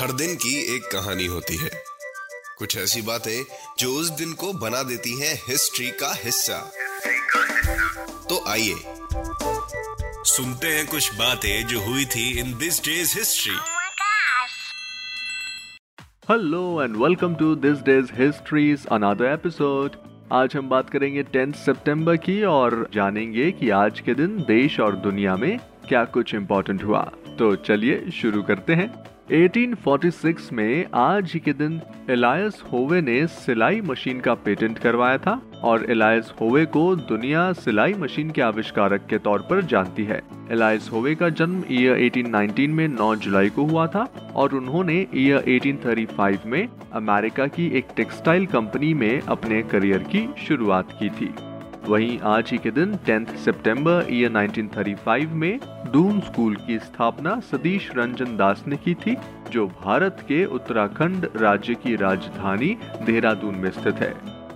हर दिन की एक कहानी होती है। कुछ ऐसी बातें जो उस दिन को बना देती हैं हिस्ट्री का हिस्सा। तो आइए सुनते हैं कुछ बातें जो हुई थी in this day's history. Hello and welcome to this day's history's another episode आज हम बात करेंगे 10 सितंबर की और जानेंगे कि आज के दिन देश और दुनिया में क्या कुछ इम्पोर्टेंट हुआ। तो चलिए शुरू करते हैं। 1846 में आज ही के दिन एलायस होवे ने सिलाई मशीन का पेटेंट करवाया था और एलायस होवे को दुनिया सिलाई मशीन के आविष्कारक के तौर पर जानती है। एलायस होवे का जन्म ईयर 1819 में 9 जुलाई को हुआ था और उन्होंने ईयर 1835 में अमेरिका की एक टेक्सटाइल कंपनी में अपने करियर की शुरुआत की थी। वहीं आज ही के दिन 10 सितंबर, ईयर 1935 में दून स्कूल की स्थापना सतीश रंजन दास ने की थी, जो भारत के उत्तराखंड राज्य की राजधानी देहरादून में स्थित है।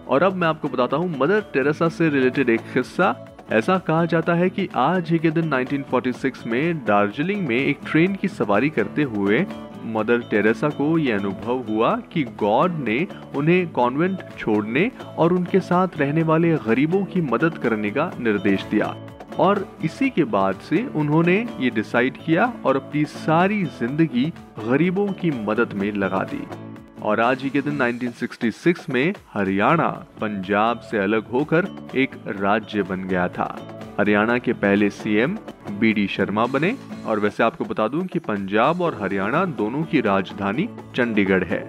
और अब मैं आपको बताता हूँ, मदर टेरेसा से रिलेटेड एक किस्सा। ऐसा कहा जाता है कि आज ही के दिन 1946 में दार्जिलिंग में एक ट्रेन की सवारी करते हुए मदर टेरेसा को यह अनुभव हुआ कि गॉड ने उन्हें कॉन्वेंट छोड़ने और उनके साथ रहने वाले गरीबों की मदद करने का निर्देश दिया। और इसी के बाद से उन्होंने ये डिसाइड किया और अपनी सारी ज़िंदगी गरीबों की मदद में लगा दी। और आज ही के दिन 1966 में हरियाणा पंजाब से अलग होकर एक राज्य बन गया था। हरियाणा के पहले सीएम बीडी शर्मा बने और वैसे आपको बता दूँ कि पंजाब और हरियाणा दोनों की राजधानी चंडीगढ़ है।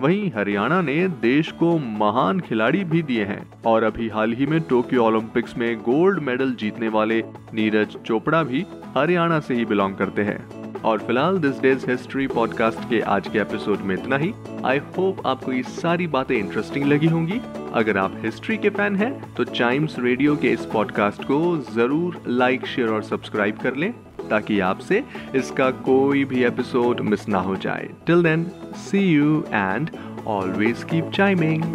वहीं हरियाणा ने देश को महान खिलाड़ी भी दिए हैं और अभी हाल ही में टोक्यो ओलंपिक्स में गोल्ड मेडल जीतने वाले नीरज चोपड़ा भी हरियाणा से ही बिलोंग करते हैं। और फ़िलहाल दिस डेज़ हिस्ट्री पॉडकास्ट के आज के एपिसोड में इतना ही। आई होप आपको ये सारी बातें इंटरेस्टिंग लगी होंगी। अगर आप हिस्ट्री के फ़ैन हैं तो चाइम्स रेडियो के इस पॉडकास्ट को ज़रूर लाइक शेयर और सब्सक्राइब कर लें, ताकि आपसे इसका कोई भी एपिसोड मिस ना हो जाए। Till then see you and always keep chiming